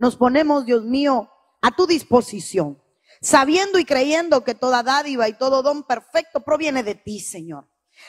nos ponemos, Dios mío, a tu disposición, sabiendo y creyendo que toda dádiva y todo don perfecto proviene de ti, Señor.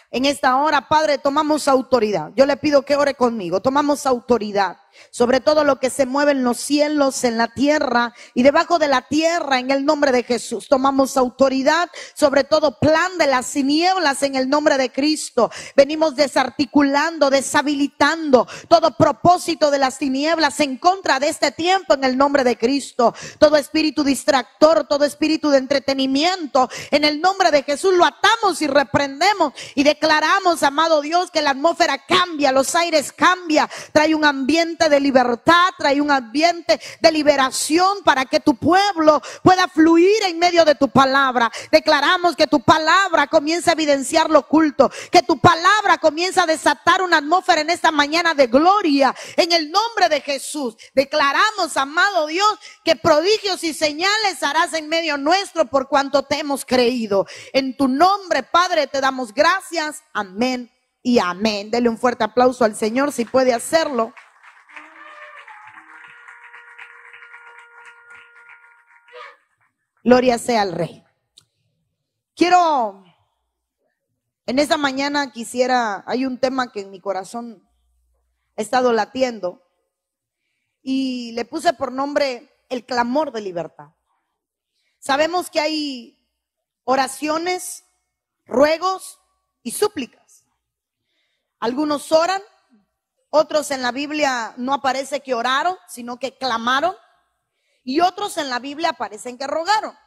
En esta hora, Padre, tomamos autoridad. Yo le pido que ore conmigo. Tomamos autoridad sobre todo lo que se mueve en los cielos, en la tierra y debajo de la tierra en el nombre de Jesús. Tomamos autoridad sobre todo plan de las tinieblas en el nombre de Cristo. Venimos desarticulando, deshabilitando todo propósito de las tinieblas en contra de este tiempo en el nombre de Cristo. Todo espíritu distractor, todo espíritu de entretenimiento, en el nombre de Jesús lo atamos y reprendemos y declaramos, amado Dios, que la atmósfera cambia, los aires cambia, trae un ambiente de libertad, trae un ambiente de liberación para que tu pueblo pueda fluir en medio de tu palabra. Declaramos que tu palabra comienza a evidenciar lo oculto, que tu palabra comienza a desatar una atmósfera en esta mañana de gloria. En el nombre de Jesús, declaramos, amado Dios, que prodigios y señales harás en medio nuestro por cuanto te hemos creído. En tu nombre, Padre, te damos gracias. Amén y amén. Dele un fuerte aplauso al Señor si puede hacerlo. Gloria sea al Rey. Quiero, en esta mañana quisiera, hay un tema que en mi corazón ha estado latiendo y le puse por nombre el clamor de libertad. Sabemos que hay oraciones, ruegos y súplicas. Algunos oran, otros en la Biblia no aparece que oraron, sino que clamaron. Y otros en la Biblia aparecen que rogaron.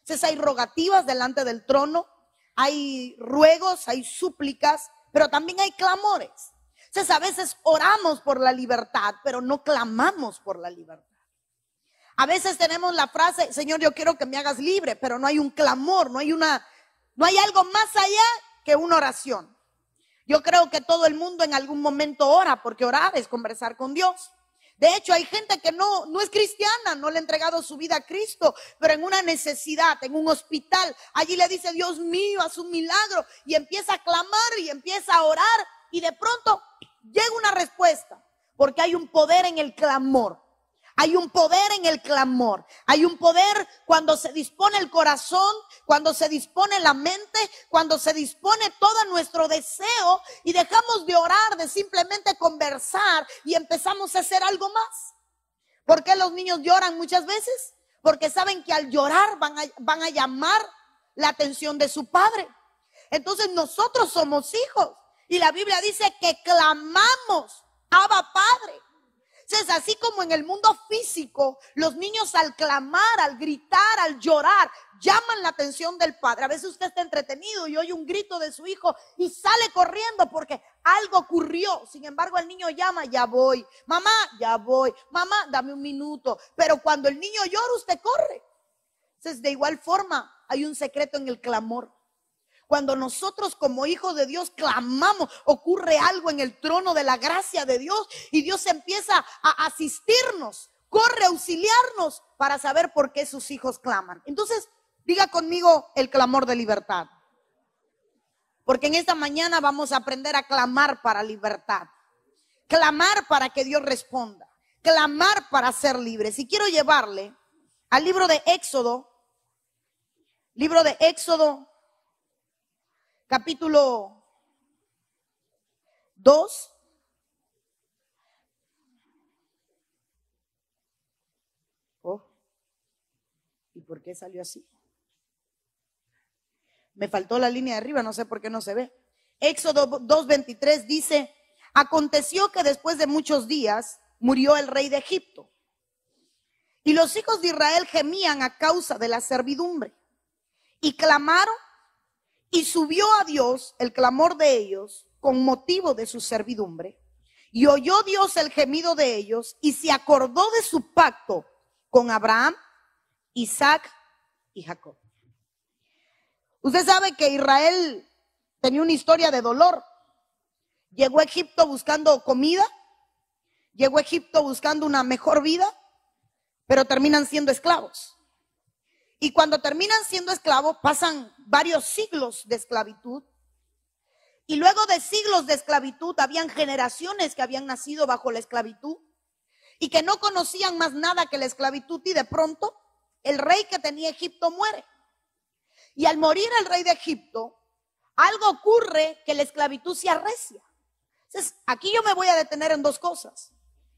Entonces hay rogativas delante del trono, hay ruegos, hay súplicas, pero también hay clamores. Entonces a veces oramos por la libertad, pero no clamamos por la libertad. A veces tenemos la frase, Señor, yo quiero que me hagas libre, pero no hay un clamor, no hay una, no hay algo más allá que una oración. Yo creo que todo el mundo en algún momento ora, porque orar es conversar con Dios. De hecho, hay gente que no, no es cristiana, no le ha entregado su vida a Cristo, pero en una necesidad, en un hospital, allí le dice, Dios mío, haz un milagro, y empieza a clamar y empieza a orar, y de pronto llega una respuesta, porque hay un poder en el clamor. Hay un poder en el clamor. Hay un poder cuando se dispone el corazón, cuando se dispone la mente, cuando se dispone todo nuestro deseo y dejamos de orar, de simplemente conversar y empezamos a hacer algo más. ¿Por qué los niños lloran muchas veces? Porque saben que al llorar van a, van a llamar la atención de su padre. Entonces nosotros somos hijos y la Biblia dice que clamamos, Abba Padre. Entonces, así como en el mundo físico, los niños al clamar, al gritar, al llorar, llaman la atención del padre. A veces usted está entretenido y oye un grito de su hijo y sale corriendo porque algo ocurrió. Sin embargo, el niño llama, ya voy. Mamá, ya voy. Mamá, dame un minuto. Pero cuando el niño llora, usted corre. Entonces, de igual forma, hay un secreto en el clamor. Cuando nosotros como hijos de Dios clamamos, ocurre algo en el trono de la gracia de Dios y Dios empieza a asistirnos, corre a auxiliarnos para saber por qué sus hijos claman. Entonces, diga conmigo el clamor de libertad. Porque en esta mañana vamos a aprender a clamar para libertad. Clamar para que Dios responda. Clamar para ser libres. Y quiero llevarle al libro de Éxodo, libro de Éxodo capítulo 2. Oh, ¿y por qué salió así? Me faltó la línea de arriba, no sé por qué no se ve. Éxodo 2.23 dice, aconteció que después de muchos días murió el rey de Egipto. Y los hijos de Israel gemían a causa de la servidumbre. Y clamaron y subió a Dios el clamor de ellos con motivo de su servidumbre. Y oyó Dios el gemido de ellos y se acordó de su pacto con Abraham, Isaac y Jacob. Usted sabe que Israel tenía una historia de dolor. Llegó a Egipto buscando comida, llegó a Egipto buscando una mejor vida, pero terminan siendo esclavos. Y cuando terminan siendo esclavos, pasan varios siglos de esclavitud. Y luego de siglos de esclavitud, habían generaciones que habían nacido bajo la esclavitud. y que no conocían más nada que la esclavitud y de pronto el rey que tenía Egipto muere. Y al morir el rey de Egipto, algo ocurre que la esclavitud se arrecia. Entonces, aquí yo me voy a detener en dos cosas.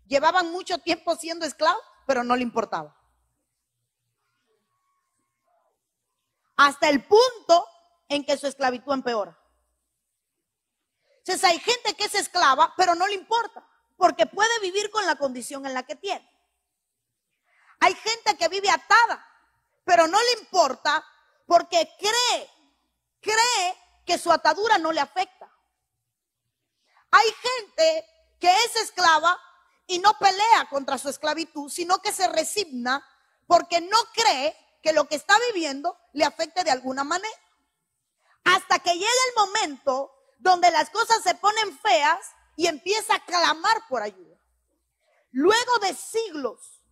Llevaban mucho tiempo siendo esclavos, pero no le importaba. Hasta el punto en que su esclavitud empeora. Entonces hay gente que es esclava, pero no le importa, porque puede vivir con la condición en la que tiene. Hay gente que vive atada, pero no le importa porque cree, cree que su atadura no le afecta. Hay gente que es esclava y no pelea contra su esclavitud, sino que se resigna porque no cree que lo que está viviendo le afecte de alguna manera. Hasta que llega el momento donde las cosas se ponen feas y empieza a clamar por ayuda. Luego de siglos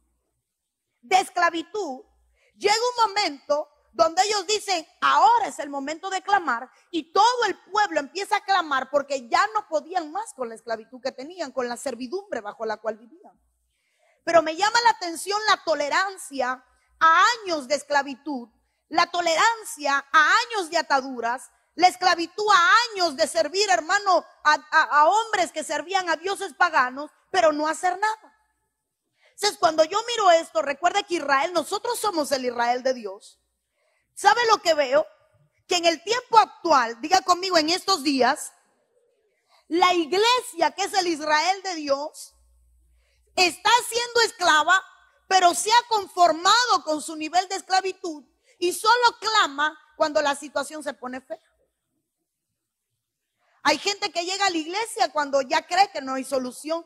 de esclavitud, llega un momento donde ellos dicen, ahora es el momento de clamar, y todo el pueblo empieza a clamar porque ya no podían más con la esclavitud que tenían, con la servidumbre bajo la cual vivían. Pero me llama la atención la tolerancia a años de esclavitud, la tolerancia a años de ataduras, la esclavitud a años de servir, hermano, a, hombres que servían a dioses paganos, pero no hacer nada. Entonces, cuando yo miro esto, recuerda que Israel, nosotros somos el Israel de Dios. ¿Sabe lo que veo? Que en el tiempo actual, diga conmigo en estos días, la iglesia, que es el Israel de Dios, está siendo esclava, pero se ha conformado con su nivel de esclavitud y solo clama cuando la situación se pone fea. Hay gente que llega a la iglesia cuando ya cree que no hay solución.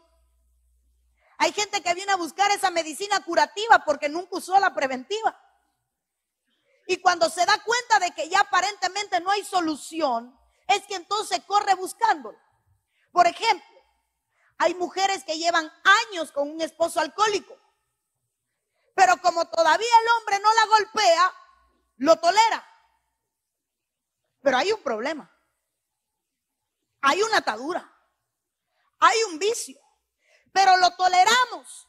Hay gente que viene a buscar esa medicina curativa porque nunca usó la preventiva. Y cuando se da cuenta de que ya aparentemente no hay solución, es que entonces corre buscándola. Por ejemplo, hay mujeres que llevan años con un esposo alcohólico, pero como todavía el hombre no la golpea, lo tolera. Pero hay un problema. Hay una atadura. Hay un vicio. Pero lo toleramos.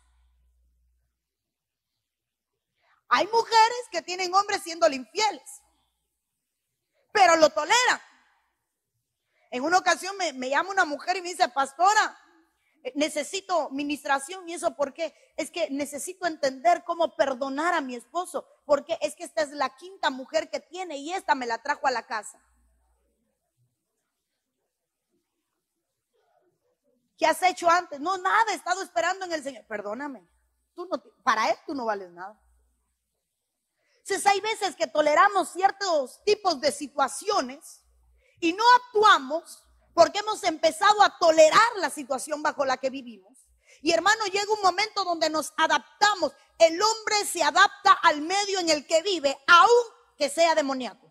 Hay mujeres que tienen hombres siendo infieles. Pero lo toleran. En una ocasión me, me llama una mujer y me dice, pastora, necesito ministración y eso porque es que necesito entender cómo perdonar a mi esposo, porque es que esta es la quinta mujer que tiene y esta me la trajo a la casa. ¿Qué has hecho antes? No, nada, he estado esperando en el Señor. Perdóname, tú no, para Él tú no vales nada. Entonces hay veces que toleramos ciertos tipos de situaciones y no actuamos porque hemos empezado a tolerar la situación bajo la que vivimos. Y hermano, llega un momento donde nos adaptamos. El hombre se adapta al medio en el que vive, aun que sea demoníaco.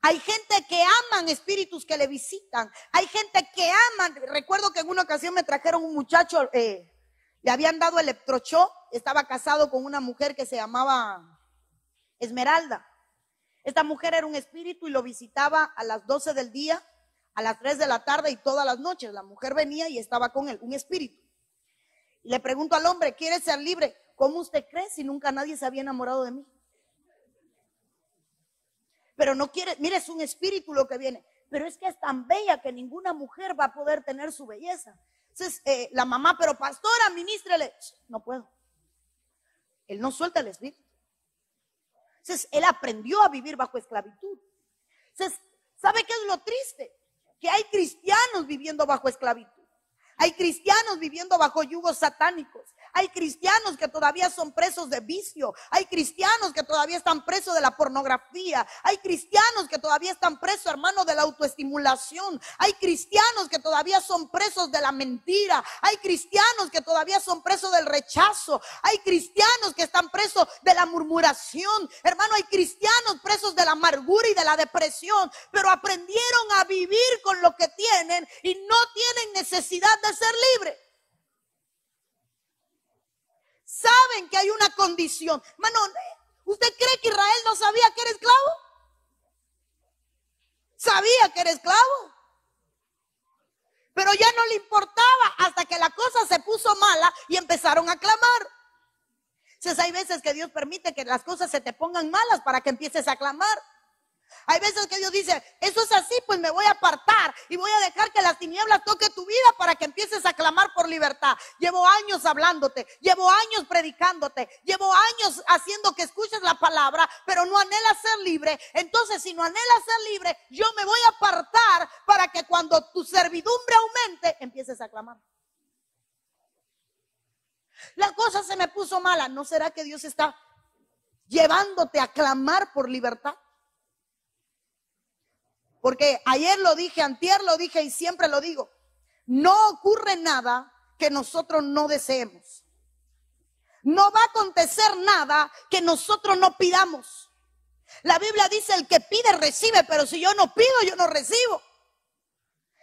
Hay gente que aman espíritus que le visitan. Hay gente que aman. Recuerdo que en una ocasión me trajeron un muchacho, eh, le habían dado electrocho, estaba casado con una mujer que se llamaba Esmeralda. Esta mujer era un espíritu y lo visitaba a las 12 del día, a las 3 de la tarde y todas las noches. La mujer venía y estaba con él, un espíritu. Le pregunto al hombre, ¿quiere ser libre? ¿Cómo usted cree si nunca nadie se había enamorado de mí? pero no quiere, mire, es un espíritu lo que viene, pero es que es tan bella que ninguna mujer va a poder tener su belleza. Entonces, eh, la mamá, pero pastora, ministrele, no puedo. Él no suelta el espíritu. Entonces, él aprendió a vivir bajo esclavitud. Entonces, ¿sabe qué es lo triste? Que hay cristianos viviendo bajo esclavitud. Hay cristianos viviendo bajo yugos satánicos. Hay cristianos que todavía son presos de vicio. Hay cristianos que todavía están presos de la pornografía. Hay cristianos que todavía están presos, hermano, de la autoestimulación. Hay cristianos que todavía son presos de la mentira. Hay cristianos que todavía son presos del rechazo. Hay cristianos que están presos de la murmuración. Hermano, hay cristianos presos de la amargura y de la depresión. Pero aprendieron a vivir con lo que tienen y no tienen necesidad de ser libres saben que hay una condición. Mano, ¿usted cree que Israel no sabía que era esclavo? Sabía que era esclavo. Pero ya no le importaba hasta que la cosa se puso mala y empezaron a clamar. Entonces hay veces que Dios permite que las cosas se te pongan malas para que empieces a clamar. Hay veces que Dios dice, eso es así, pues me voy a apartar y voy a dejar que las tinieblas toque tu vida para que empieces a clamar por libertad. Llevo años hablándote, llevo años predicándote, llevo años haciendo que escuches la palabra, pero no anhelas ser libre. Entonces, si no anhelas ser libre, yo me voy a apartar para que cuando tu servidumbre aumente, empieces a clamar. La cosa se me puso mala. ¿No será que Dios está llevándote a clamar por libertad? Porque ayer lo dije, antier lo dije y siempre lo digo. No ocurre nada que nosotros no deseemos. No va a acontecer nada que nosotros no pidamos. La Biblia dice, el que pide recibe, pero si yo no pido, yo no recibo.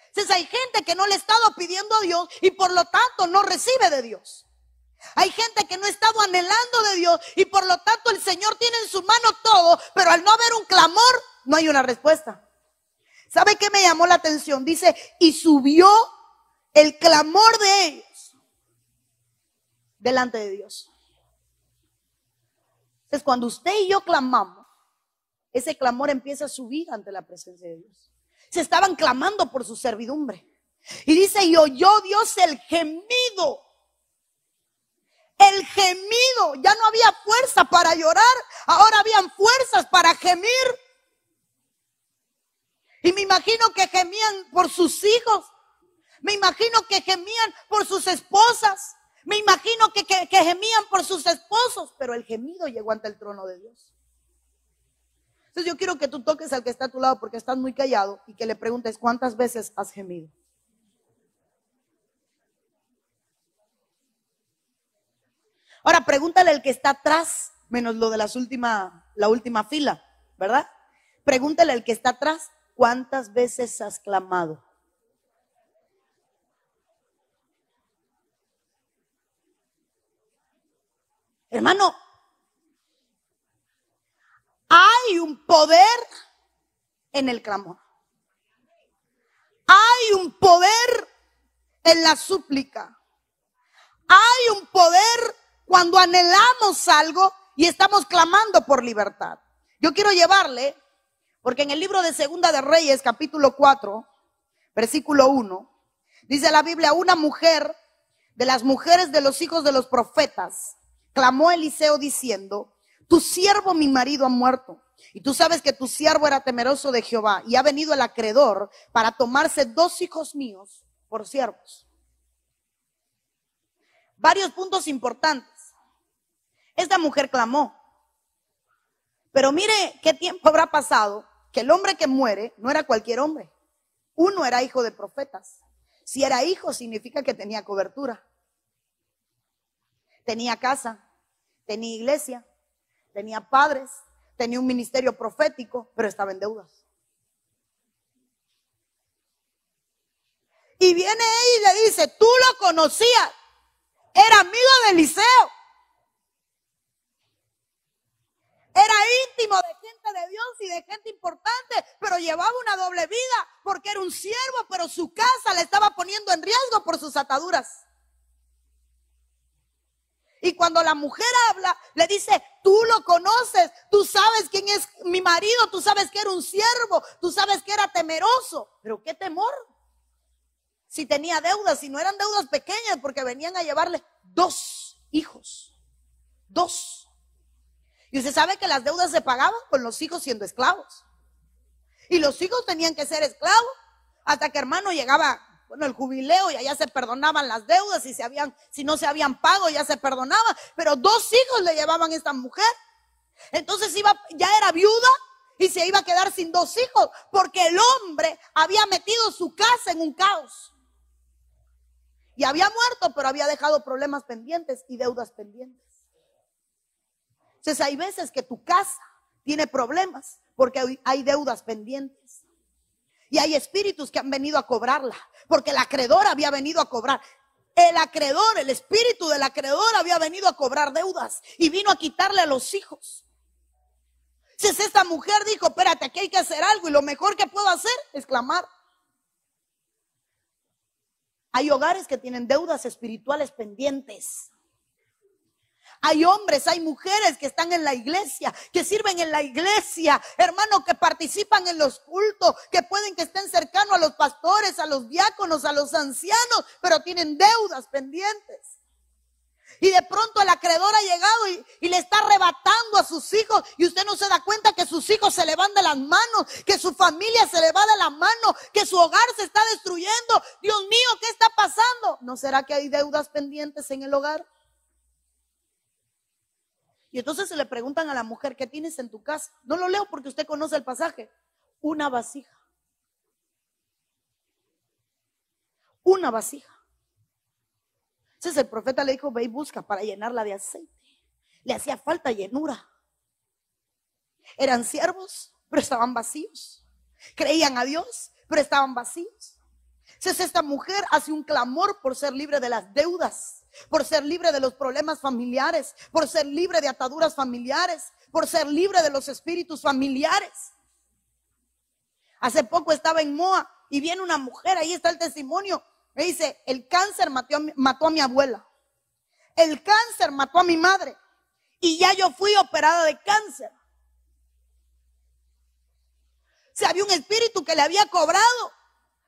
Entonces hay gente que no le ha estado pidiendo a Dios y por lo tanto no recibe de Dios. Hay gente que no ha estado anhelando de Dios y por lo tanto el Señor tiene en su mano todo, pero al no haber un clamor, no hay una respuesta. ¿Sabe qué me llamó la atención? Dice, y subió el clamor de ellos delante de Dios. Entonces, cuando usted y yo clamamos, ese clamor empieza a subir ante la presencia de Dios. Se estaban clamando por su servidumbre. Y dice, y oyó Dios el gemido. El gemido. Ya no había fuerza para llorar. Ahora habían fuerzas para gemir. Y me imagino que gemían por sus hijos. Me imagino que gemían por sus esposas. Me imagino que, gemían por sus esposos. Pero el gemido llegó ante el trono de Dios. Entonces yo quiero que tú toques al que está a tu lado porque estás muy callado y que le preguntes cuántas veces has gemido. Ahora pregúntale al que está atrás, menos lo de las última, la última fila, ¿verdad? Pregúntale al que está atrás, ¿Cuántas veces has clamado? Hermano, hay un poder en el clamor. Hay un poder en la súplica. Hay un poder cuando anhelamos algo y estamos clamando por libertad. Yo quiero llevarle porque en el libro de Segunda de Reyes, capítulo 4, versículo 1, dice la Biblia, una mujer de las mujeres de los hijos de los profetas, clamó Eliseo diciendo, tu siervo mi marido ha muerto. Y tú sabes que tu siervo era temeroso de Jehová y ha venido el acreedor para tomarse dos hijos míos por siervos. Varios puntos importantes. Esta mujer clamó. Pero mire qué tiempo habrá pasado que el hombre que muere no era cualquier hombre. Uno era hijo de profetas. Si era hijo, significa que tenía cobertura. Tenía casa, tenía iglesia, tenía padres, tenía un ministerio profético, pero estaba en deudas. Y viene ella y le dice, tú lo conocías, era amigo de Eliseo. Era íntimo de gente de Dios y de gente importante, pero llevaba una doble vida porque era un siervo, pero su casa le estaba poniendo en riesgo por sus ataduras. Y cuando la mujer habla, le dice, tú lo conoces, tú sabes quién es mi marido, tú sabes que era un siervo, tú sabes que era temeroso. Pero qué temor. Si tenía deudas, si no eran deudas pequeñas, porque venían a llevarle dos hijos. Dos. Y usted sabe que las deudas se pagaban con los hijos siendo esclavos. Y los hijos tenían que ser esclavos hasta que hermano llegaba, bueno, el jubileo y allá se perdonaban las deudas y se habían, si no se habían pago ya se perdonaba. Pero dos hijos le llevaban esta mujer. Entonces iba, ya era viuda y se iba a quedar sin dos hijos porque el hombre había metido su casa en un caos. Y había muerto, pero había dejado problemas pendientes y deudas pendientes. Entonces hay veces que tu casa tiene problemas porque hay deudas pendientes. Y hay espíritus que han venido a cobrarla, porque el acreedor había venido a cobrar. El acreedor, el espíritu del acreedor había venido a cobrar deudas y vino a quitarle a los hijos. Si es esta mujer dijo, espérate, aquí hay que hacer algo y lo mejor que puedo hacer es clamar. Hay hogares que tienen deudas espirituales pendientes. Hay hombres, hay mujeres que están en la iglesia, que sirven en la iglesia, hermano, que participan en los cultos, que pueden que estén cercanos a los pastores, a los diáconos, a los ancianos, pero tienen deudas pendientes. Y de pronto el acreedor ha llegado y, le está arrebatando a sus hijos. Y usted no se da cuenta que sus hijos se le van de las manos, que su familia se le va de las manos, que su hogar se está destruyendo. Dios mío, ¿qué está pasando? ¿No será que hay deudas pendientes en el hogar? Y entonces se le preguntan a la mujer, ¿qué tienes en tu casa? No lo leo porque usted conoce el pasaje. Una vasija. Una vasija. Entonces el profeta le dijo, ve y busca para llenarla de aceite. Le hacía falta llenura. Eran siervos, pero estaban vacíos. Creían a Dios, pero estaban vacíos. Entonces esta mujer hace un clamor por ser libre de las deudas por ser libre de los problemas familiares, por ser libre de ataduras familiares, por ser libre de los espíritus familiares. Hace poco estaba en Moa y viene una mujer, ahí está el testimonio, me dice, el cáncer mató mató a mi abuela, el cáncer mató a mi madre y ya yo fui operada de cáncer. O sea, había un espíritu que le había cobrado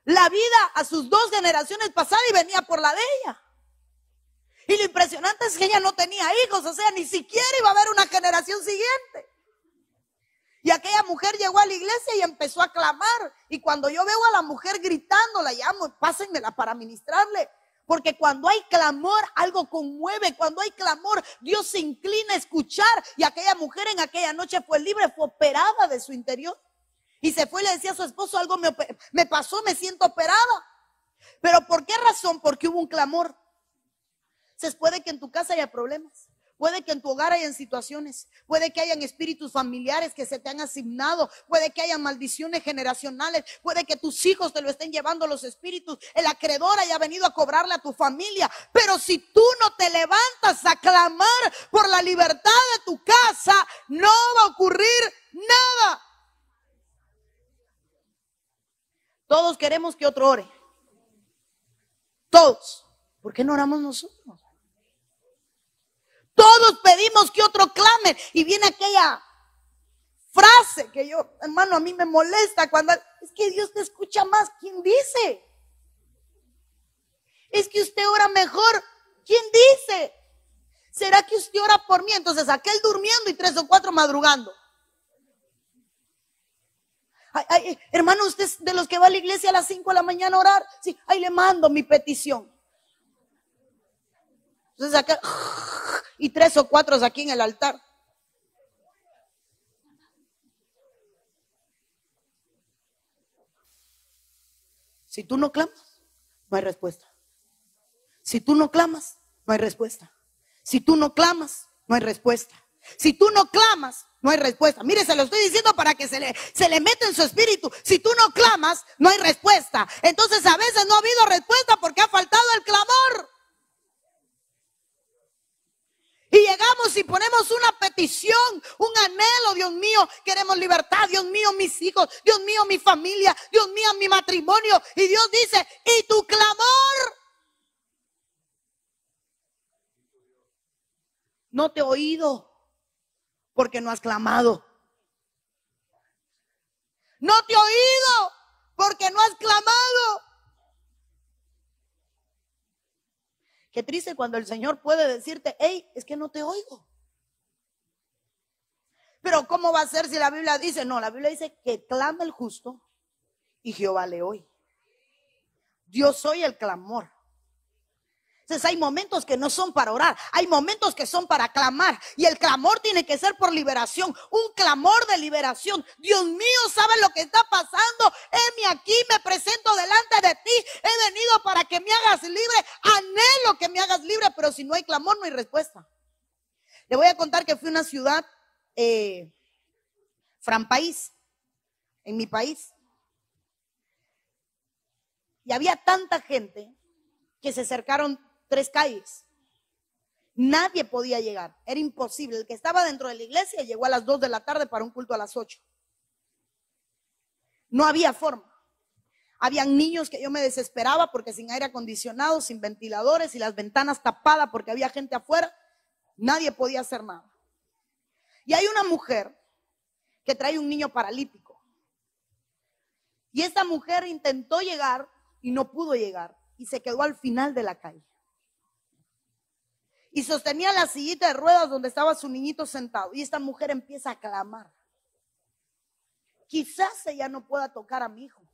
la vida a sus dos generaciones pasadas y venía por la de ella. Y lo impresionante es que ella no tenía hijos, o sea, ni siquiera iba a haber una generación siguiente. Y aquella mujer llegó a la iglesia y empezó a clamar. Y cuando yo veo a la mujer gritando, la llamo, pásenmela para ministrarle. Porque cuando hay clamor, algo conmueve. Cuando hay clamor, Dios se inclina a escuchar. Y aquella mujer en aquella noche fue libre, fue operada de su interior. Y se fue y le decía a su esposo, algo me, pasó, me siento operada. Pero ¿por qué razón? Porque hubo un clamor. Entonces puede que en tu casa haya problemas. Puede que en tu hogar hayan situaciones, puede que hayan espíritus familiares que se te han asignado, puede que haya maldiciones generacionales, puede que tus hijos te lo estén llevando los espíritus, el acreedor haya venido a cobrarle a tu familia, pero si tú no te levantas a clamar por la libertad de tu casa, no va a ocurrir nada. Todos queremos que otro ore. Todos. ¿Por qué no oramos nosotros? Todos pedimos que otro clame. Y viene aquella frase que yo, hermano, a mí me molesta cuando es que Dios te escucha más. ¿Quién dice? Es que usted ora mejor. ¿Quién dice? ¿Será que usted ora por mí? Entonces aquel durmiendo y tres o cuatro madrugando. hermano, usted es de los que va a la iglesia a las cinco de la mañana a orar. Sí, ahí le mando mi petición. Entonces acá, y tres o cuatro aquí en el altar. Si tú no clamas, no hay respuesta. Si tú no clamas, no hay respuesta. Si tú no clamas, no hay respuesta. Si tú no clamas, no hay respuesta. Mire, se lo estoy diciendo para que se le, se le meta en su espíritu. Si tú no clamas, no hay respuesta. Entonces a veces no ha habido respuesta porque ha faltado el clamor. Y llegamos y ponemos una petición, un anhelo, Dios mío, queremos libertad, Dios mío, mis hijos, Dios mío, mi familia, Dios mío, mi matrimonio. Y Dios dice, ¿y tu clamor? No te he oído porque no has clamado. No te he oído porque no has clamado. Qué triste cuando el Señor puede decirte, hey, es que no te oigo. Pero ¿cómo va a ser si la Biblia dice? No, la Biblia dice que clama el justo y Jehová le oye. Dios oye el clamor. Entonces hay momentos que no son para orar, hay momentos que son para clamar y el clamor tiene que ser por liberación, un clamor de liberación. Dios mío, ¿sabe lo que está pasando? Heme aquí, me presento delante ti, he venido para que me hagas libre, anhelo que me hagas libre, pero si no hay clamor no hay respuesta. Le voy a contar que fui a una ciudad, eh, Fran País, en mi país, y había tanta gente que se acercaron tres calles. Nadie podía llegar, era imposible. El que estaba dentro de la iglesia llegó a las dos de la tarde para un culto a las ocho. No había forma. Habían niños que yo me desesperaba porque sin aire acondicionado, sin ventiladores y las ventanas tapadas porque había gente afuera, nadie podía hacer nada. Y hay una mujer que trae un niño paralítico. Y esta mujer intentó llegar y no pudo llegar y se quedó al final de la calle. Y sostenía la sillita de ruedas donde estaba su niñito sentado. Y esta mujer empieza a clamar. Quizás ella no pueda tocar a mi hijo,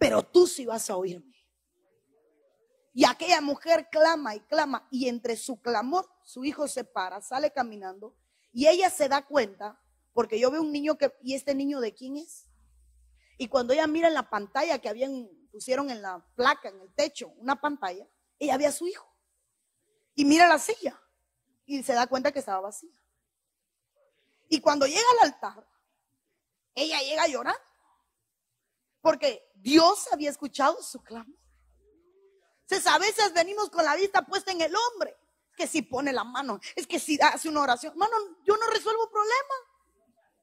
pero tú sí vas a oírme. Y aquella mujer clama y clama y entre su clamor su hijo se para, sale caminando y ella se da cuenta porque yo veo un niño que y este niño de quién es. Y cuando ella mira en la pantalla que habían pusieron en la placa en el techo una pantalla, ella ve a su hijo. Y mira la silla y se da cuenta que estaba vacía. Y cuando llega al altar, ella llega a llorar. Porque Dios había escuchado su clamor. Entonces a veces venimos con la vista puesta en el hombre. Que si pone la mano, es que si hace una oración. Mano, yo no resuelvo problema.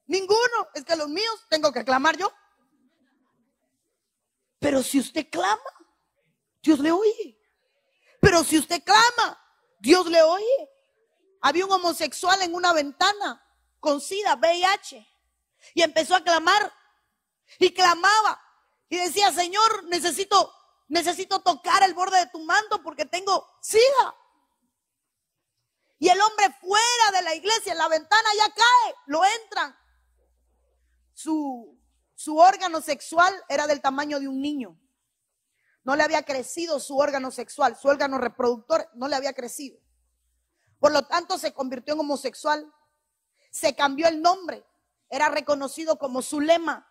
Ninguno. Es que los míos tengo que clamar yo. Pero si usted clama, Dios le oye. Pero si usted clama, Dios le oye. Había un homosexual en una ventana con SIDA, VIH. Y empezó a clamar. Y clamaba. Y decía, Señor, necesito, necesito tocar el borde de tu manto porque tengo sida. Y el hombre fuera de la iglesia, en la ventana ya cae, lo entran. Su, su órgano sexual era del tamaño de un niño. No le había crecido su órgano sexual, su órgano reproductor no le había crecido. Por lo tanto, se convirtió en homosexual. Se cambió el nombre era reconocido como su lema.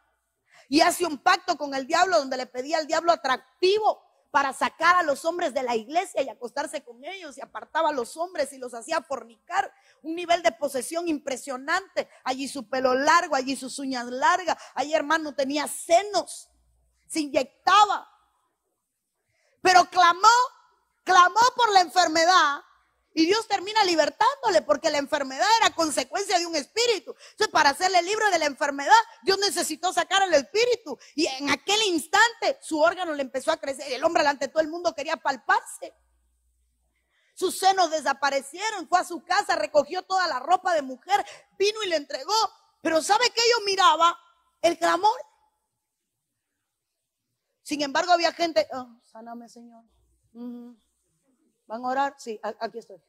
Y hace un pacto con el diablo donde le pedía al diablo atractivo para sacar a los hombres de la iglesia y acostarse con ellos y apartaba a los hombres y los hacía fornicar. Un nivel de posesión impresionante. Allí su pelo largo, allí sus uñas largas, allí hermano tenía senos, se inyectaba. Pero clamó, clamó por la enfermedad y Dios termina libertándole porque la enfermedad era consecuencia de un espíritu. Entonces, para hacerle libre de la enfermedad, Dios necesitó sacar al espíritu. Y en aquel instante, su órgano le empezó a crecer. El hombre delante de todo el mundo quería palparse. Sus senos desaparecieron. Fue a su casa, recogió toda la ropa de mujer, vino y le entregó. Pero ¿sabe qué yo miraba? El clamor. Sin embargo, había gente, oh, sáname, Señor. ¿Van a orar? Sí, aquí estoy.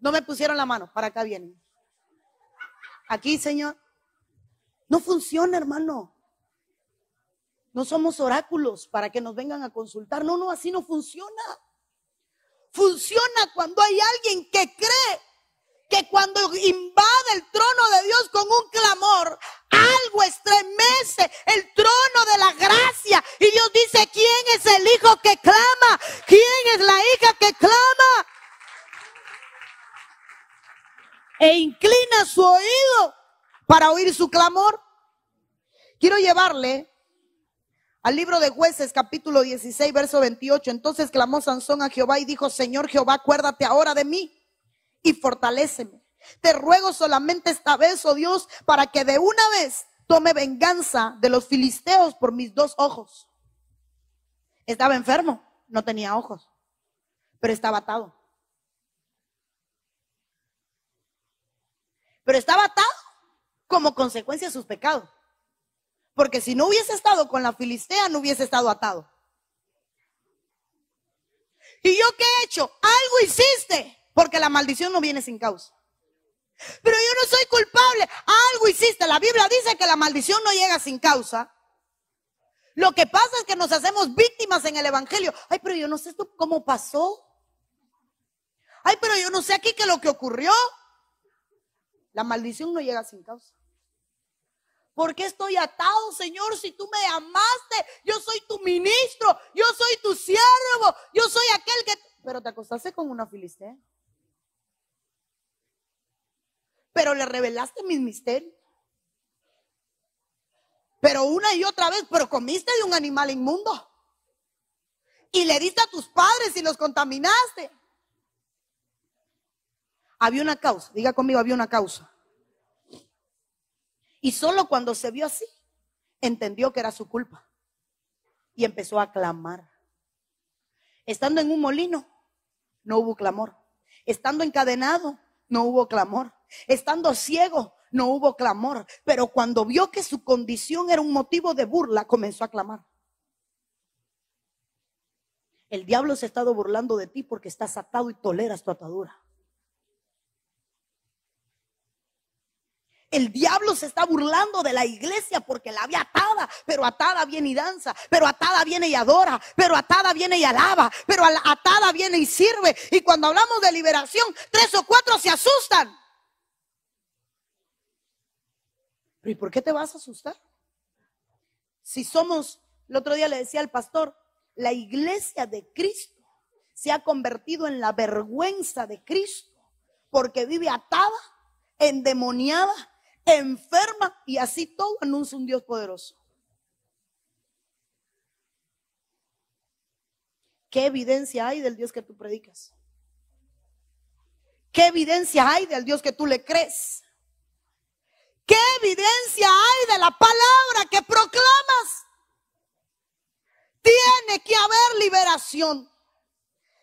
No me pusieron la mano, para acá vienen. Aquí, Señor. No funciona, hermano. No somos oráculos para que nos vengan a consultar. No, no, así no funciona. Funciona cuando hay alguien que cree que cuando invade el trono de Dios con un clamor, algo estremece el trono de la gracia. Y Dios dice, ¿quién es el hijo que clama? ¿Quién es la hija que clama? E inclina su oído para oír su clamor. Quiero llevarle al libro de jueces capítulo 16, verso 28. Entonces clamó Sansón a Jehová y dijo, Señor Jehová, acuérdate ahora de mí y fortaléceme. Te ruego solamente esta vez, oh Dios, para que de una vez tome venganza de los filisteos por mis dos ojos. Estaba enfermo, no tenía ojos, pero estaba atado. Pero estaba atado como consecuencia de sus pecados. Porque si no hubiese estado con la filistea, no hubiese estado atado. ¿Y yo qué he hecho? Algo hiciste. Porque la maldición no viene sin causa. Pero yo no soy culpable. Algo hiciste. La Biblia dice que la maldición no llega sin causa. Lo que pasa es que nos hacemos víctimas en el Evangelio. Ay, pero yo no sé cómo pasó. Ay, pero yo no sé aquí qué es lo que ocurrió. La maldición no llega sin causa. ¿Por qué estoy atado, Señor, si tú me amaste? Yo soy tu ministro, yo soy tu siervo, yo soy aquel que... Pero te acostaste con una filistea. Pero le revelaste mis misterios. Pero una y otra vez, pero comiste de un animal inmundo. Y le diste a tus padres y los contaminaste. Había una causa, diga conmigo, había una causa. Y solo cuando se vio así, entendió que era su culpa y empezó a clamar. Estando en un molino, no hubo clamor. Estando encadenado, no hubo clamor. Estando ciego, no hubo clamor. Pero cuando vio que su condición era un motivo de burla, comenzó a clamar. El diablo se ha estado burlando de ti porque estás atado y toleras tu atadura. El diablo se está burlando de la iglesia porque la había atada, pero atada viene y danza, pero atada viene y adora, pero atada viene y alaba, pero atada viene y sirve. Y cuando hablamos de liberación, tres o cuatro se asustan. ¿Y por qué te vas a asustar? Si somos, el otro día le decía al pastor, la iglesia de Cristo se ha convertido en la vergüenza de Cristo porque vive atada, endemoniada enferma y así todo anuncia un Dios poderoso. ¿Qué evidencia hay del Dios que tú predicas? ¿Qué evidencia hay del Dios que tú le crees? ¿Qué evidencia hay de la palabra que proclamas? Tiene que haber liberación.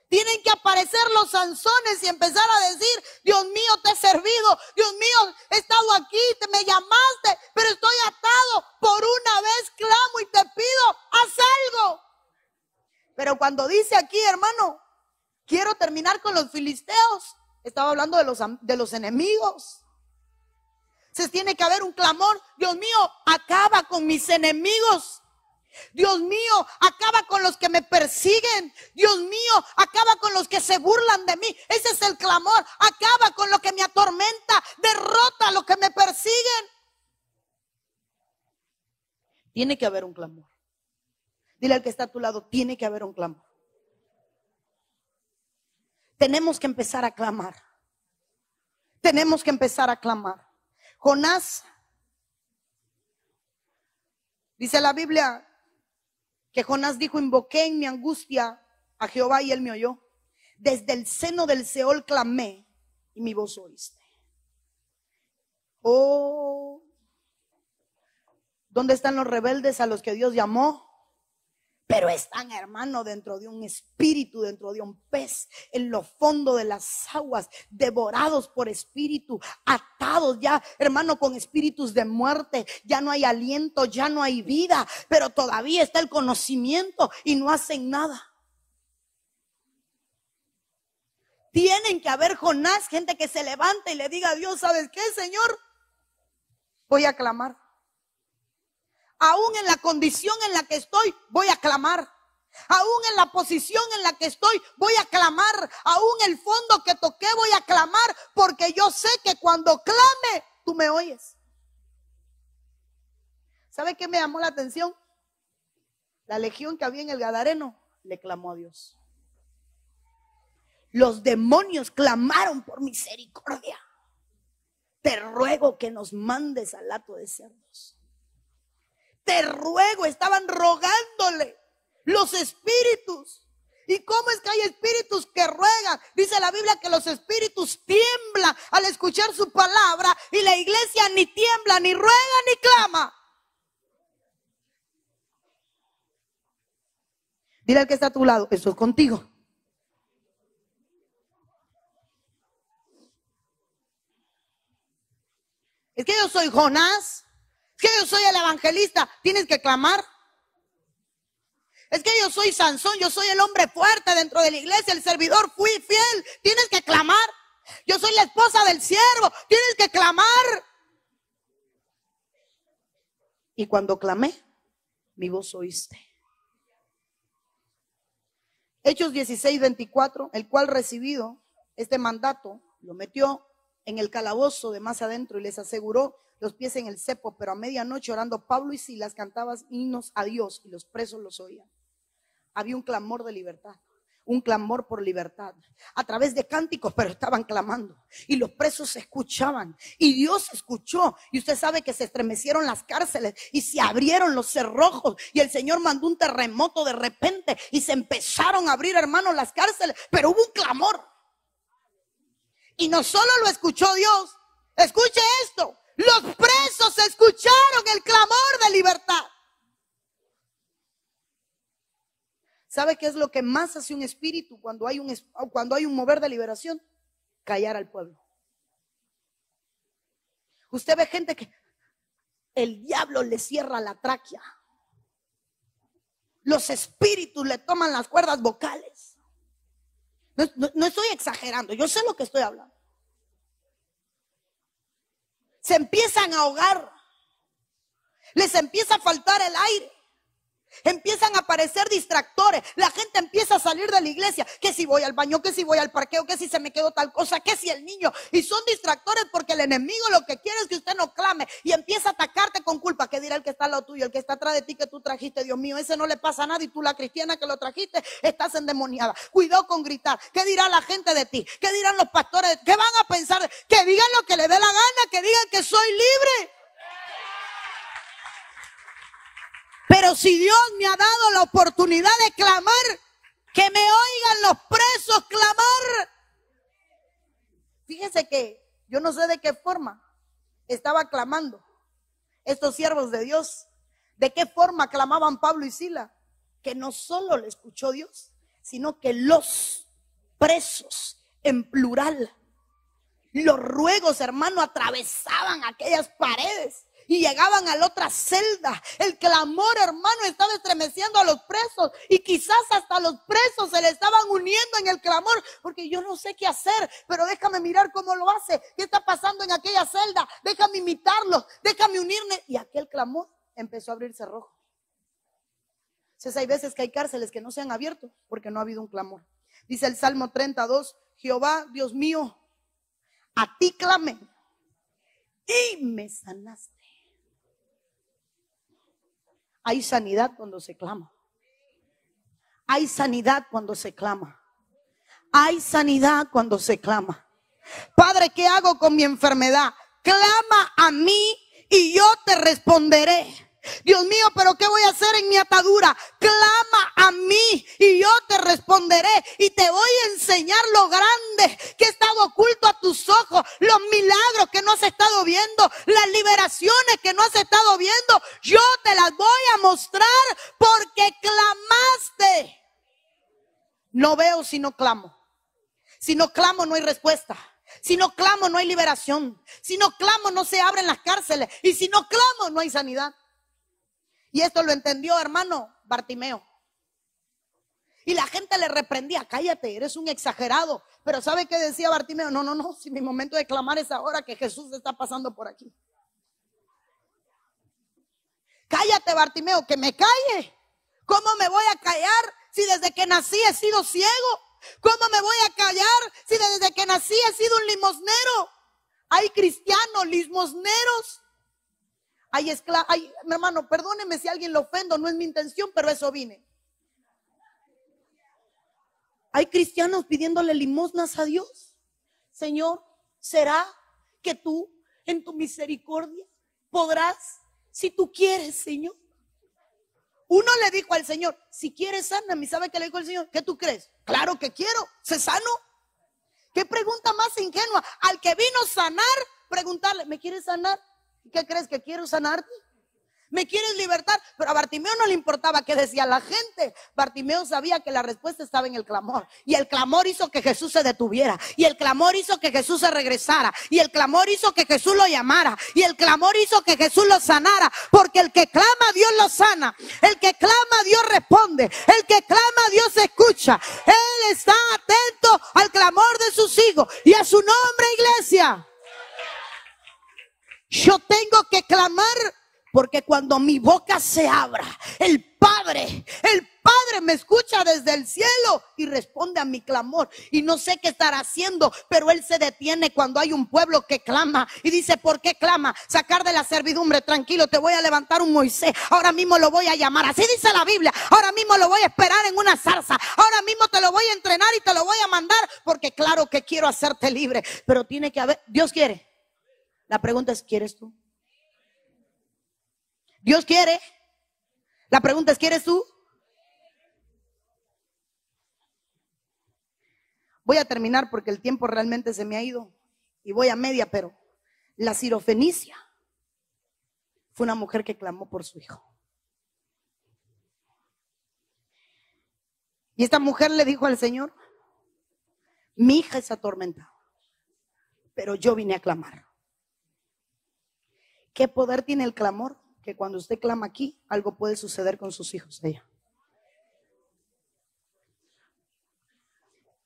Tienen que aparecer los Sansones y empezar a decir, Dios mío, te he servido, Dios mío, he estado aquí, te me llamaste, pero estoy atado. Por una vez clamo y te pido, haz algo. Pero cuando dice aquí, hermano, quiero terminar con los filisteos, estaba hablando de los, de los enemigos. Se tiene que haber un clamor, Dios mío, acaba con mis enemigos. Dios mío, acaba con los que me persiguen. Dios mío, acaba con los que se burlan de mí. Ese es el clamor. Acaba con lo que me atormenta. Derrota a los que me persiguen. Tiene que haber un clamor. Dile al que está a tu lado, tiene que haber un clamor. Tenemos que empezar a clamar. Tenemos que empezar a clamar. Jonás, dice la Biblia, que Jonás dijo, invoqué en mi angustia a Jehová y él me oyó. Desde el seno del Seol clamé y mi voz oíste. Oh, ¿dónde están los rebeldes a los que Dios llamó? Pero están, hermano, dentro de un espíritu, dentro de un pez, en lo fondo de las aguas, devorados por espíritu, atados ya, hermano, con espíritus de muerte. Ya no hay aliento, ya no hay vida, pero todavía está el conocimiento y no hacen nada. Tienen que haber Jonás, gente que se levante y le diga a Dios, ¿sabes qué, Señor? Voy a clamar aún en la condición en la que estoy, voy a clamar. Aún en la posición en la que estoy, voy a clamar. Aún el fondo que toqué, voy a clamar. Porque yo sé que cuando clame, tú me oyes. ¿Sabe qué me llamó la atención? La legión que había en el Gadareno le clamó a Dios. Los demonios clamaron por misericordia. Te ruego que nos mandes al lato de cerdos te ruego, estaban rogándole los espíritus. ¿Y cómo es que hay espíritus que ruegan? Dice la Biblia que los espíritus tiemblan al escuchar su palabra y la iglesia ni tiembla, ni ruega, ni clama. Dile al que está a tu lado, eso es contigo. Es que yo soy Jonás. Que yo soy el evangelista, tienes que clamar. Es que yo soy Sansón, yo soy el hombre fuerte dentro de la iglesia, el servidor fui fiel, tienes que clamar. Yo soy la esposa del siervo, tienes que clamar. Y cuando clamé, mi voz oíste. Hechos 16, 24, el cual recibido este mandato, lo metió en el calabozo de más adentro y les aseguró los pies en el cepo, pero a medianoche orando Pablo y Silas cantaban himnos a Dios y los presos los oían. Había un clamor de libertad, un clamor por libertad, a través de cánticos, pero estaban clamando y los presos escuchaban y Dios escuchó y usted sabe que se estremecieron las cárceles y se abrieron los cerrojos y el Señor mandó un terremoto de repente y se empezaron a abrir, hermanos, las cárceles, pero hubo un clamor. Y no solo lo escuchó Dios, escuche esto, Los presos escucharon el clamor de libertad. ¿Sabe qué es lo que más hace un espíritu cuando hay un, cuando hay un mover de liberación? Callar al pueblo. Usted ve gente que el diablo le cierra la tráquea. Los espíritus le toman las cuerdas vocales. No, estoy exagerando, yo sé lo que estoy hablando. Se empiezan a ahogar. Les empieza a faltar el aire. Empiezan a aparecer distractores. La gente empieza a salir de la iglesia. Que si voy al baño, que si voy al parqueo, que si se me quedó tal cosa, que si el niño. Y son distractores porque el enemigo lo que quiere es que usted no clame y empieza a atacarte con culpa. ¿Qué dirá el que está al lado tuyo? El que está atrás de ti que tú trajiste. Dios mío, ese no le pasa nada y tú la cristiana que lo trajiste estás endemoniada. Cuidado con gritar. ¿Qué dirá la gente de ti? ¿Qué dirán los pastores? ¿Qué van a pensar? Que digan lo que le dé la gana, que digan que soy libre. Pero si Dios me ha dado la oportunidad de clamar, que me oigan los presos clamar. Fíjese que yo no sé de qué forma estaba clamando estos siervos de Dios. ¿De qué forma clamaban Pablo y Sila? Que no solo le escuchó Dios, sino que los presos en plural, los ruegos, hermano, atravesaban aquellas paredes y llegaban a la otra celda. El clamor, hermano, estaba estremeciendo a los presos y quizás hasta los presos se le estaban uniendo en el clamor porque yo no sé qué hacer, pero déjame mirar cómo lo hace, qué está pasando en aquella celda, déjame imitarlo, déjame unirme. Y aquel clamor empezó a abrirse rojo. Entonces hay veces que hay cárceles que no se han abierto porque no ha habido un clamor. Dice el Salmo 32, Jehová, Dios mío, a ti clamé y me sanaste. Hay sanidad cuando se clama. Hay sanidad cuando se clama. Hay sanidad cuando se clama. Padre, ¿qué hago con mi enfermedad? Clama a mí y yo te responderé. Dios mío, pero ¿qué voy a hacer en mi atadura? Clama a mí y yo te responderé y te voy a enseñar lo grande que ha estado oculto a tus ojos, los milagros que no has estado viendo, las liberaciones que no has estado viendo. Yo te las voy a mostrar porque clamaste. No veo si no clamo. Si no clamo no hay respuesta. Si no clamo no hay liberación. Si no clamo no se abren las cárceles. Y si no clamo no hay sanidad. Y esto lo entendió, hermano, Bartimeo. Y la gente le reprendía, cállate, eres un exagerado. Pero ¿sabe qué decía Bartimeo? No, no, no, si mi momento de clamar es ahora que Jesús está pasando por aquí. Cállate, Bartimeo, que me calle. ¿Cómo me voy a callar si desde que nací he sido ciego? ¿Cómo me voy a callar si desde que nací he sido un limosnero? Hay cristianos limosneros hay esclavos, hay, hermano, perdóneme si alguien lo ofendo, no es mi intención, pero eso vine. Hay cristianos pidiéndole limosnas a Dios. Señor, ¿será que tú en tu misericordia podrás, si tú quieres, Señor? Uno le dijo al Señor, si quieres, sáname. ¿Sabe qué le dijo el Señor? ¿Qué tú crees? Claro que quiero. ¿Se sano? ¿Qué pregunta más ingenua? Al que vino a sanar, preguntarle, ¿me quieres sanar? ¿Qué crees que quiero sanarte? ¿Me quieres libertar? Pero a Bartimeo no le importaba qué decía la gente. Bartimeo sabía que la respuesta estaba en el clamor. Y el clamor hizo que Jesús se detuviera. Y el clamor hizo que Jesús se regresara. Y el clamor hizo que Jesús lo llamara. Y el clamor hizo que Jesús lo sanara. Porque el que clama, Dios lo sana. El que clama, Dios responde. El que clama, Dios escucha. Él está atento al clamor de sus hijos. Y a su nombre, iglesia. Yo tengo que clamar porque cuando mi boca se abra, el Padre, el Padre me escucha desde el cielo y responde a mi clamor. Y no sé qué estará haciendo, pero Él se detiene cuando hay un pueblo que clama y dice, ¿por qué clama? Sacar de la servidumbre, tranquilo, te voy a levantar un Moisés. Ahora mismo lo voy a llamar. Así dice la Biblia. Ahora mismo lo voy a esperar en una zarza. Ahora mismo te lo voy a entrenar y te lo voy a mandar porque claro que quiero hacerte libre. Pero tiene que haber, Dios quiere. La pregunta es, ¿quieres tú? Dios quiere. La pregunta es, ¿quieres tú? Voy a terminar porque el tiempo realmente se me ha ido y voy a media, pero la cirofenicia fue una mujer que clamó por su hijo. Y esta mujer le dijo al Señor, mi hija es atormentada, pero yo vine a clamar. ¿Qué poder tiene el clamor? Que cuando usted clama aquí, algo puede suceder con sus hijos ella.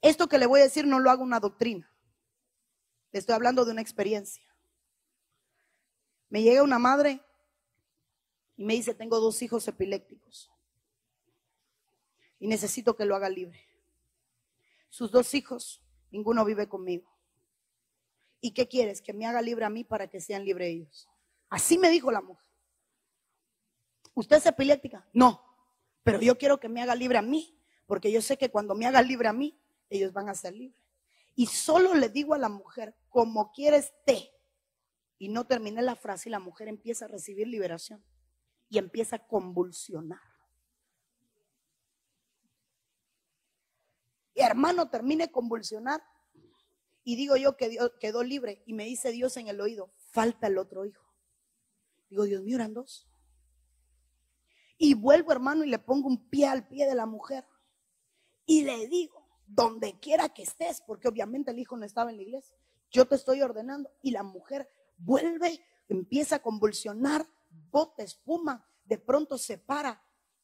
Esto que le voy a decir no lo hago una doctrina. Le estoy hablando de una experiencia. Me llega una madre y me dice, tengo dos hijos epilépticos y necesito que lo haga libre. Sus dos hijos, ninguno vive conmigo. ¿Y qué quieres? Que me haga libre a mí para que sean libres ellos. Así me dijo la mujer. ¿Usted es epiléptica? No, pero yo quiero que me haga libre a mí, porque yo sé que cuando me haga libre a mí, ellos van a ser libres. Y solo le digo a la mujer, como quieres té. Y no terminé la frase y la mujer empieza a recibir liberación y empieza a convulsionar. Y hermano, termine convulsionar. Y digo yo que Dios quedó libre. Y me dice Dios en el oído, falta el otro hijo. Digo, Dios mío, eran dos. Y vuelvo, hermano, y le pongo un pie al pie de la mujer. Y le digo, donde quiera que estés, porque obviamente el hijo no estaba en la iglesia, yo te estoy ordenando. Y la mujer vuelve, empieza a convulsionar, bota espuma, de pronto se para.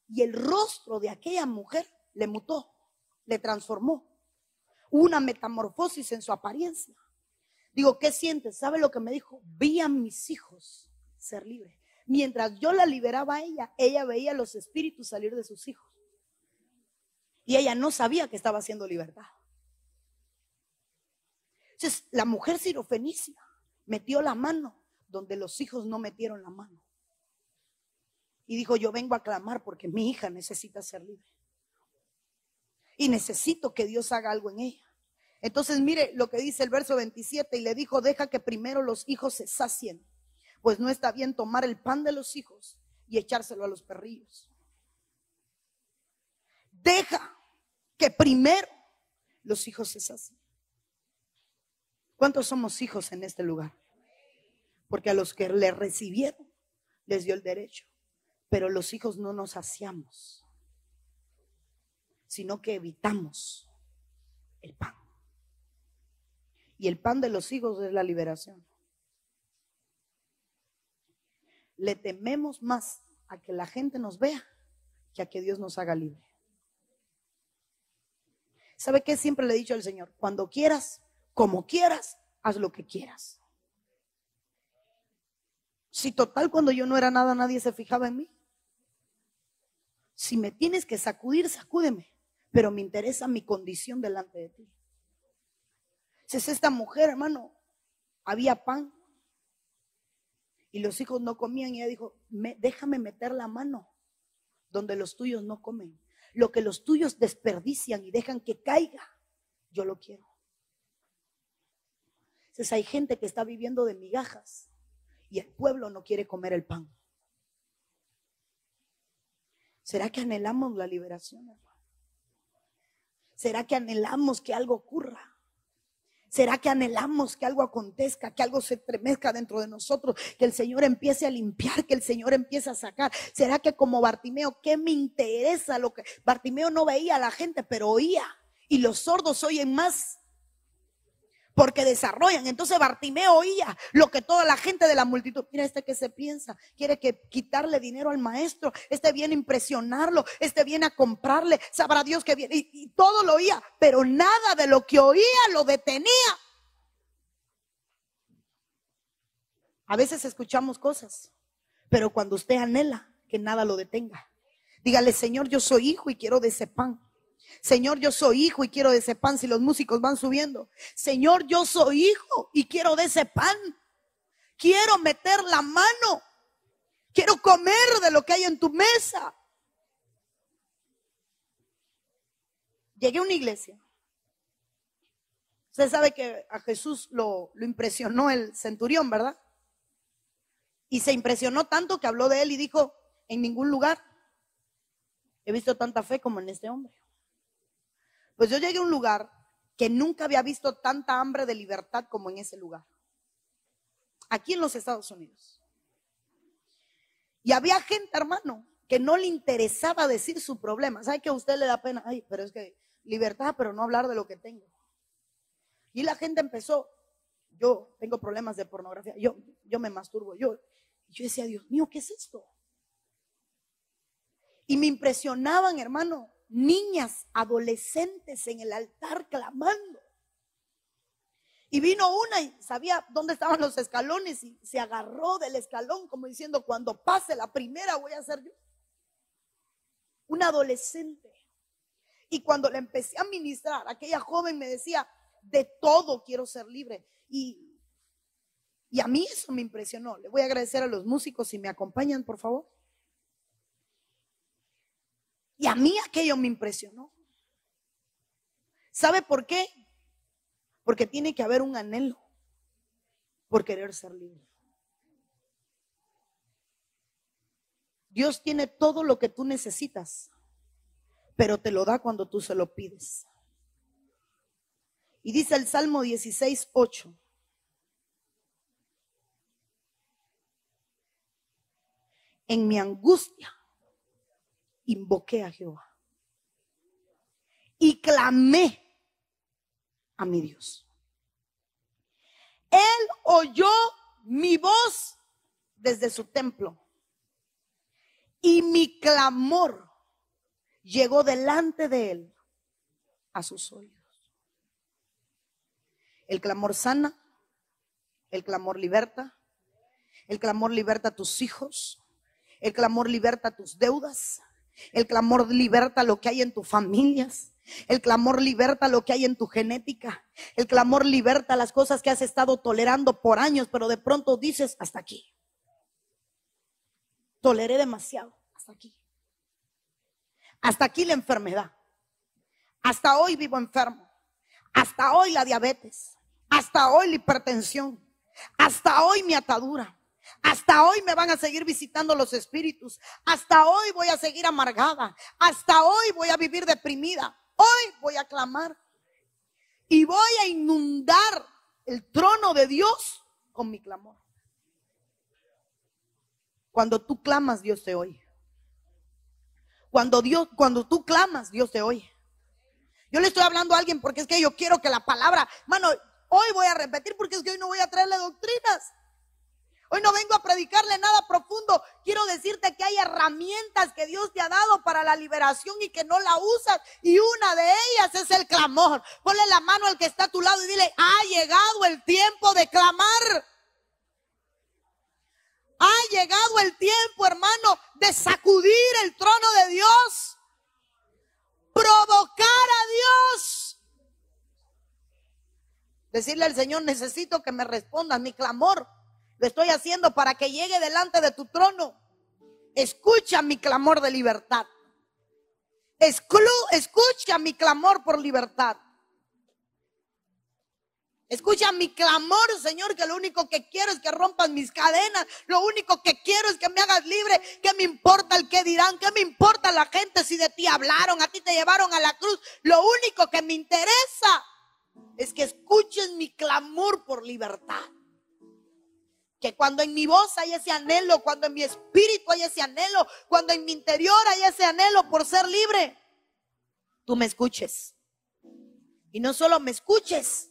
Y el rostro de aquella mujer le mutó, le transformó. Una metamorfosis en su apariencia. Digo, ¿qué sientes? ¿Sabe lo que me dijo? Vi a mis hijos ser libres. Mientras yo la liberaba a ella, ella veía los espíritus salir de sus hijos. Y ella no sabía que estaba haciendo libertad. Entonces, la mujer sirofenicia metió la mano donde los hijos no metieron la mano. Y dijo, yo vengo a clamar porque mi hija necesita ser libre. Y necesito que Dios haga algo en ella. Entonces mire lo que dice el verso 27 y le dijo, deja que primero los hijos se sacien, pues no está bien tomar el pan de los hijos y echárselo a los perrillos. Deja que primero los hijos se sacien. ¿Cuántos somos hijos en este lugar? Porque a los que le recibieron les dio el derecho, pero los hijos no nos saciamos, sino que evitamos el pan. Y el pan de los hijos es la liberación. Le tememos más a que la gente nos vea que a que Dios nos haga libre. ¿Sabe qué? Siempre le he dicho al Señor, cuando quieras, como quieras, haz lo que quieras. Si total, cuando yo no era nada, nadie se fijaba en mí. Si me tienes que sacudir, sacúdeme, pero me interesa mi condición delante de ti. Si es esta mujer, hermano, había pan y los hijos no comían y ella dijo, déjame meter la mano donde los tuyos no comen. Lo que los tuyos desperdician y dejan que caiga, yo lo quiero. Entonces hay gente que está viviendo de migajas y el pueblo no quiere comer el pan. ¿Será que anhelamos la liberación, hermano? ¿Será que anhelamos que algo ocurra? ¿Será que anhelamos que algo acontezca, que algo se estremezca dentro de nosotros, que el Señor empiece a limpiar, que el Señor empiece a sacar? ¿Será que como Bartimeo, qué me interesa lo que Bartimeo no veía a la gente, pero oía? Y los sordos oyen más porque desarrollan. Entonces Bartimeo oía lo que toda la gente de la multitud, mira este que se piensa, quiere que quitarle dinero al maestro, este viene a impresionarlo, este viene a comprarle, sabrá Dios que viene, y, y todo lo oía, pero nada de lo que oía lo detenía. A veces escuchamos cosas, pero cuando usted anhela que nada lo detenga, dígale, Señor, yo soy hijo y quiero de ese pan. Señor, yo soy hijo y quiero de ese pan si los músicos van subiendo. Señor, yo soy hijo y quiero de ese pan. Quiero meter la mano. Quiero comer de lo que hay en tu mesa. Llegué a una iglesia. Usted sabe que a Jesús lo, lo impresionó el centurión, ¿verdad? Y se impresionó tanto que habló de él y dijo, en ningún lugar he visto tanta fe como en este hombre. Pues yo llegué a un lugar que nunca había visto tanta hambre de libertad como en ese lugar. Aquí en los Estados Unidos. Y había gente, hermano, que no le interesaba decir su problema. ¿Sabe que a usted le da pena? Ay, pero es que libertad, pero no hablar de lo que tengo. Y la gente empezó, yo tengo problemas de pornografía, yo, yo me masturbo, yo, yo decía, Dios mío, ¿qué es esto? Y me impresionaban, hermano, niñas, adolescentes en el altar clamando. Y vino una y sabía dónde estaban los escalones y se agarró del escalón como diciendo, cuando pase la primera voy a ser yo. Una adolescente. Y cuando le empecé a ministrar, aquella joven me decía, de todo quiero ser libre. Y, y a mí eso me impresionó. Le voy a agradecer a los músicos si me acompañan, por favor. Y a mí aquello me impresionó. ¿Sabe por qué? Porque tiene que haber un anhelo por querer ser libre. Dios tiene todo lo que tú necesitas, pero te lo da cuando tú se lo pides. Y dice el Salmo 16, 8. En mi angustia invoqué a Jehová y clamé a mi Dios. Él oyó mi voz desde su templo y mi clamor llegó delante de él a sus oídos. El clamor sana, el clamor liberta, el clamor liberta a tus hijos, el clamor liberta tus deudas, el clamor liberta lo que hay en tus familias. El clamor liberta lo que hay en tu genética. El clamor liberta las cosas que has estado tolerando por años, pero de pronto dices, hasta aquí. Toleré demasiado, hasta aquí. Hasta aquí la enfermedad. Hasta hoy vivo enfermo. Hasta hoy la diabetes. Hasta hoy la hipertensión. Hasta hoy mi atadura. Hasta hoy me van a seguir visitando los espíritus. Hasta hoy voy a seguir amargada. Hasta hoy voy a vivir deprimida. Hoy voy a clamar. Y voy a inundar el trono de Dios con mi clamor. Cuando tú clamas, Dios te oye. Cuando Dios, cuando tú clamas, Dios te oye. Yo le estoy hablando a alguien porque es que yo quiero que la palabra, mano, hoy voy a repetir porque es que hoy no voy a traerle doctrinas. Hoy no vengo a predicarle nada profundo. Quiero decirte que hay herramientas que Dios te ha dado para la liberación y que no la usas. Y una de ellas es el clamor. Ponle la mano al que está a tu lado y dile, ha llegado el tiempo de clamar. Ha llegado el tiempo, hermano, de sacudir el trono de Dios. Provocar a Dios. Decirle al Señor, necesito que me respondas mi clamor estoy haciendo para que llegue delante de tu trono. Escucha mi clamor de libertad. escucha mi clamor por libertad. Escucha mi clamor, Señor, que lo único que quiero es que rompas mis cadenas. Lo único que quiero es que me hagas libre. ¿Qué me importa el que dirán? ¿Qué me importa la gente si de ti hablaron? A ti te llevaron a la cruz. Lo único que me interesa es que escuches mi clamor por libertad. Que cuando en mi voz hay ese anhelo, cuando en mi espíritu hay ese anhelo, cuando en mi interior hay ese anhelo por ser libre, tú me escuches. Y no solo me escuches,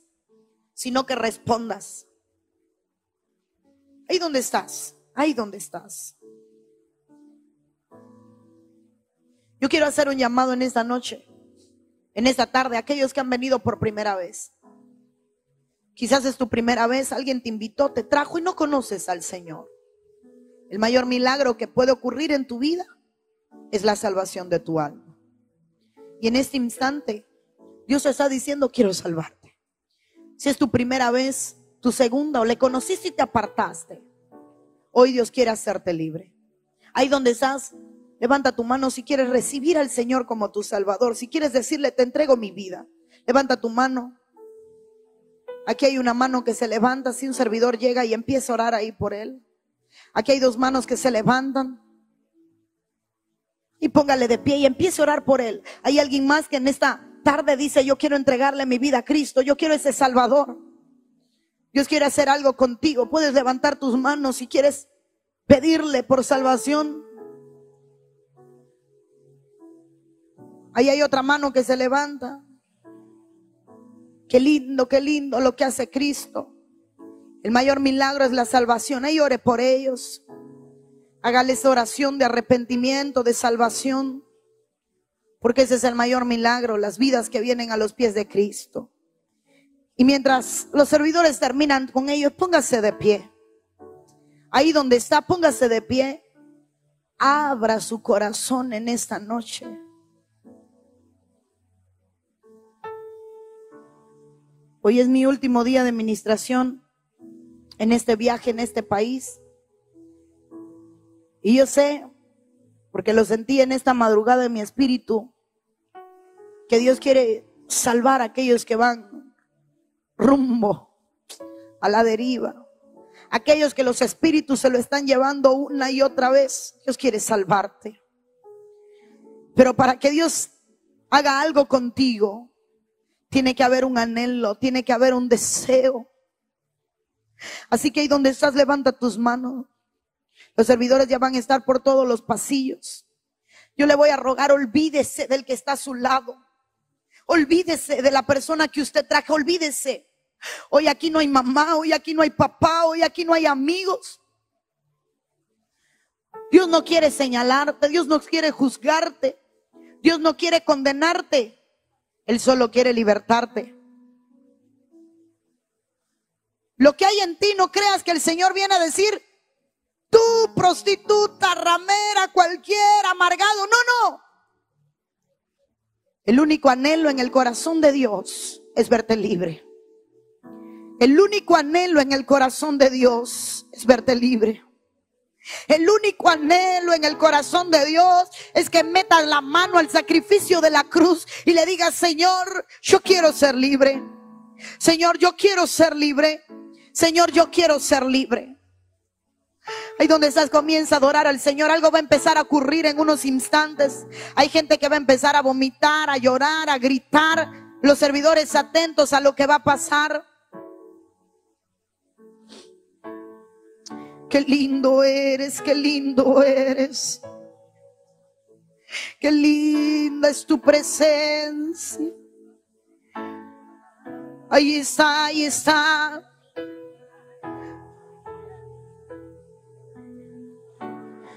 sino que respondas. Ahí donde estás, ahí donde estás. Yo quiero hacer un llamado en esta noche, en esta tarde, a aquellos que han venido por primera vez. Quizás es tu primera vez, alguien te invitó, te trajo y no conoces al Señor. El mayor milagro que puede ocurrir en tu vida es la salvación de tu alma. Y en este instante, Dios está diciendo, quiero salvarte. Si es tu primera vez, tu segunda, o le conociste y te apartaste, hoy Dios quiere hacerte libre. Ahí donde estás, levanta tu mano si quieres recibir al Señor como tu Salvador, si quieres decirle, te entrego mi vida. Levanta tu mano. Aquí hay una mano que se levanta si un servidor llega y empieza a orar ahí por él. Aquí hay dos manos que se levantan. Y póngale de pie y empiece a orar por él. Hay alguien más que en esta tarde dice, yo quiero entregarle mi vida a Cristo, yo quiero ese Salvador. Dios quiere hacer algo contigo. Puedes levantar tus manos si quieres pedirle por salvación. Ahí hay otra mano que se levanta. Qué lindo, qué lindo lo que hace Cristo. El mayor milagro es la salvación. Ahí ore por ellos. Hágales oración de arrepentimiento, de salvación. Porque ese es el mayor milagro, las vidas que vienen a los pies de Cristo. Y mientras los servidores terminan con ellos, póngase de pie. Ahí donde está, póngase de pie. Abra su corazón en esta noche. Hoy es mi último día de administración en este viaje, en este país. Y yo sé, porque lo sentí en esta madrugada en mi espíritu, que Dios quiere salvar a aquellos que van rumbo a la deriva. Aquellos que los espíritus se lo están llevando una y otra vez. Dios quiere salvarte. Pero para que Dios haga algo contigo, tiene que haber un anhelo, tiene que haber un deseo. Así que ahí donde estás, levanta tus manos. Los servidores ya van a estar por todos los pasillos. Yo le voy a rogar, olvídese del que está a su lado. Olvídese de la persona que usted traje, olvídese. Hoy aquí no hay mamá, hoy aquí no hay papá, hoy aquí no hay amigos. Dios no quiere señalarte, Dios no quiere juzgarte, Dios no quiere condenarte, Él solo quiere libertarte. Lo que hay en ti no creas que el Señor viene a decir, tú prostituta, ramera, cualquier amargado. No, no. El único anhelo en el corazón de Dios es verte libre. El único anhelo en el corazón de Dios es verte libre. El único anhelo en el corazón de Dios es que metas la mano al sacrificio de la cruz y le digas, Señor, yo quiero ser libre. Señor, yo quiero ser libre. Señor, yo quiero ser libre. Ahí donde estás, comienza a adorar al Señor. Algo va a empezar a ocurrir en unos instantes. Hay gente que va a empezar a vomitar, a llorar, a gritar. Los servidores atentos a lo que va a pasar. Qué lindo eres, qué lindo eres. Qué linda es tu presencia. Ahí está, ahí está.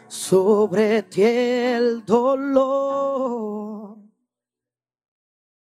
sobre ti el dolor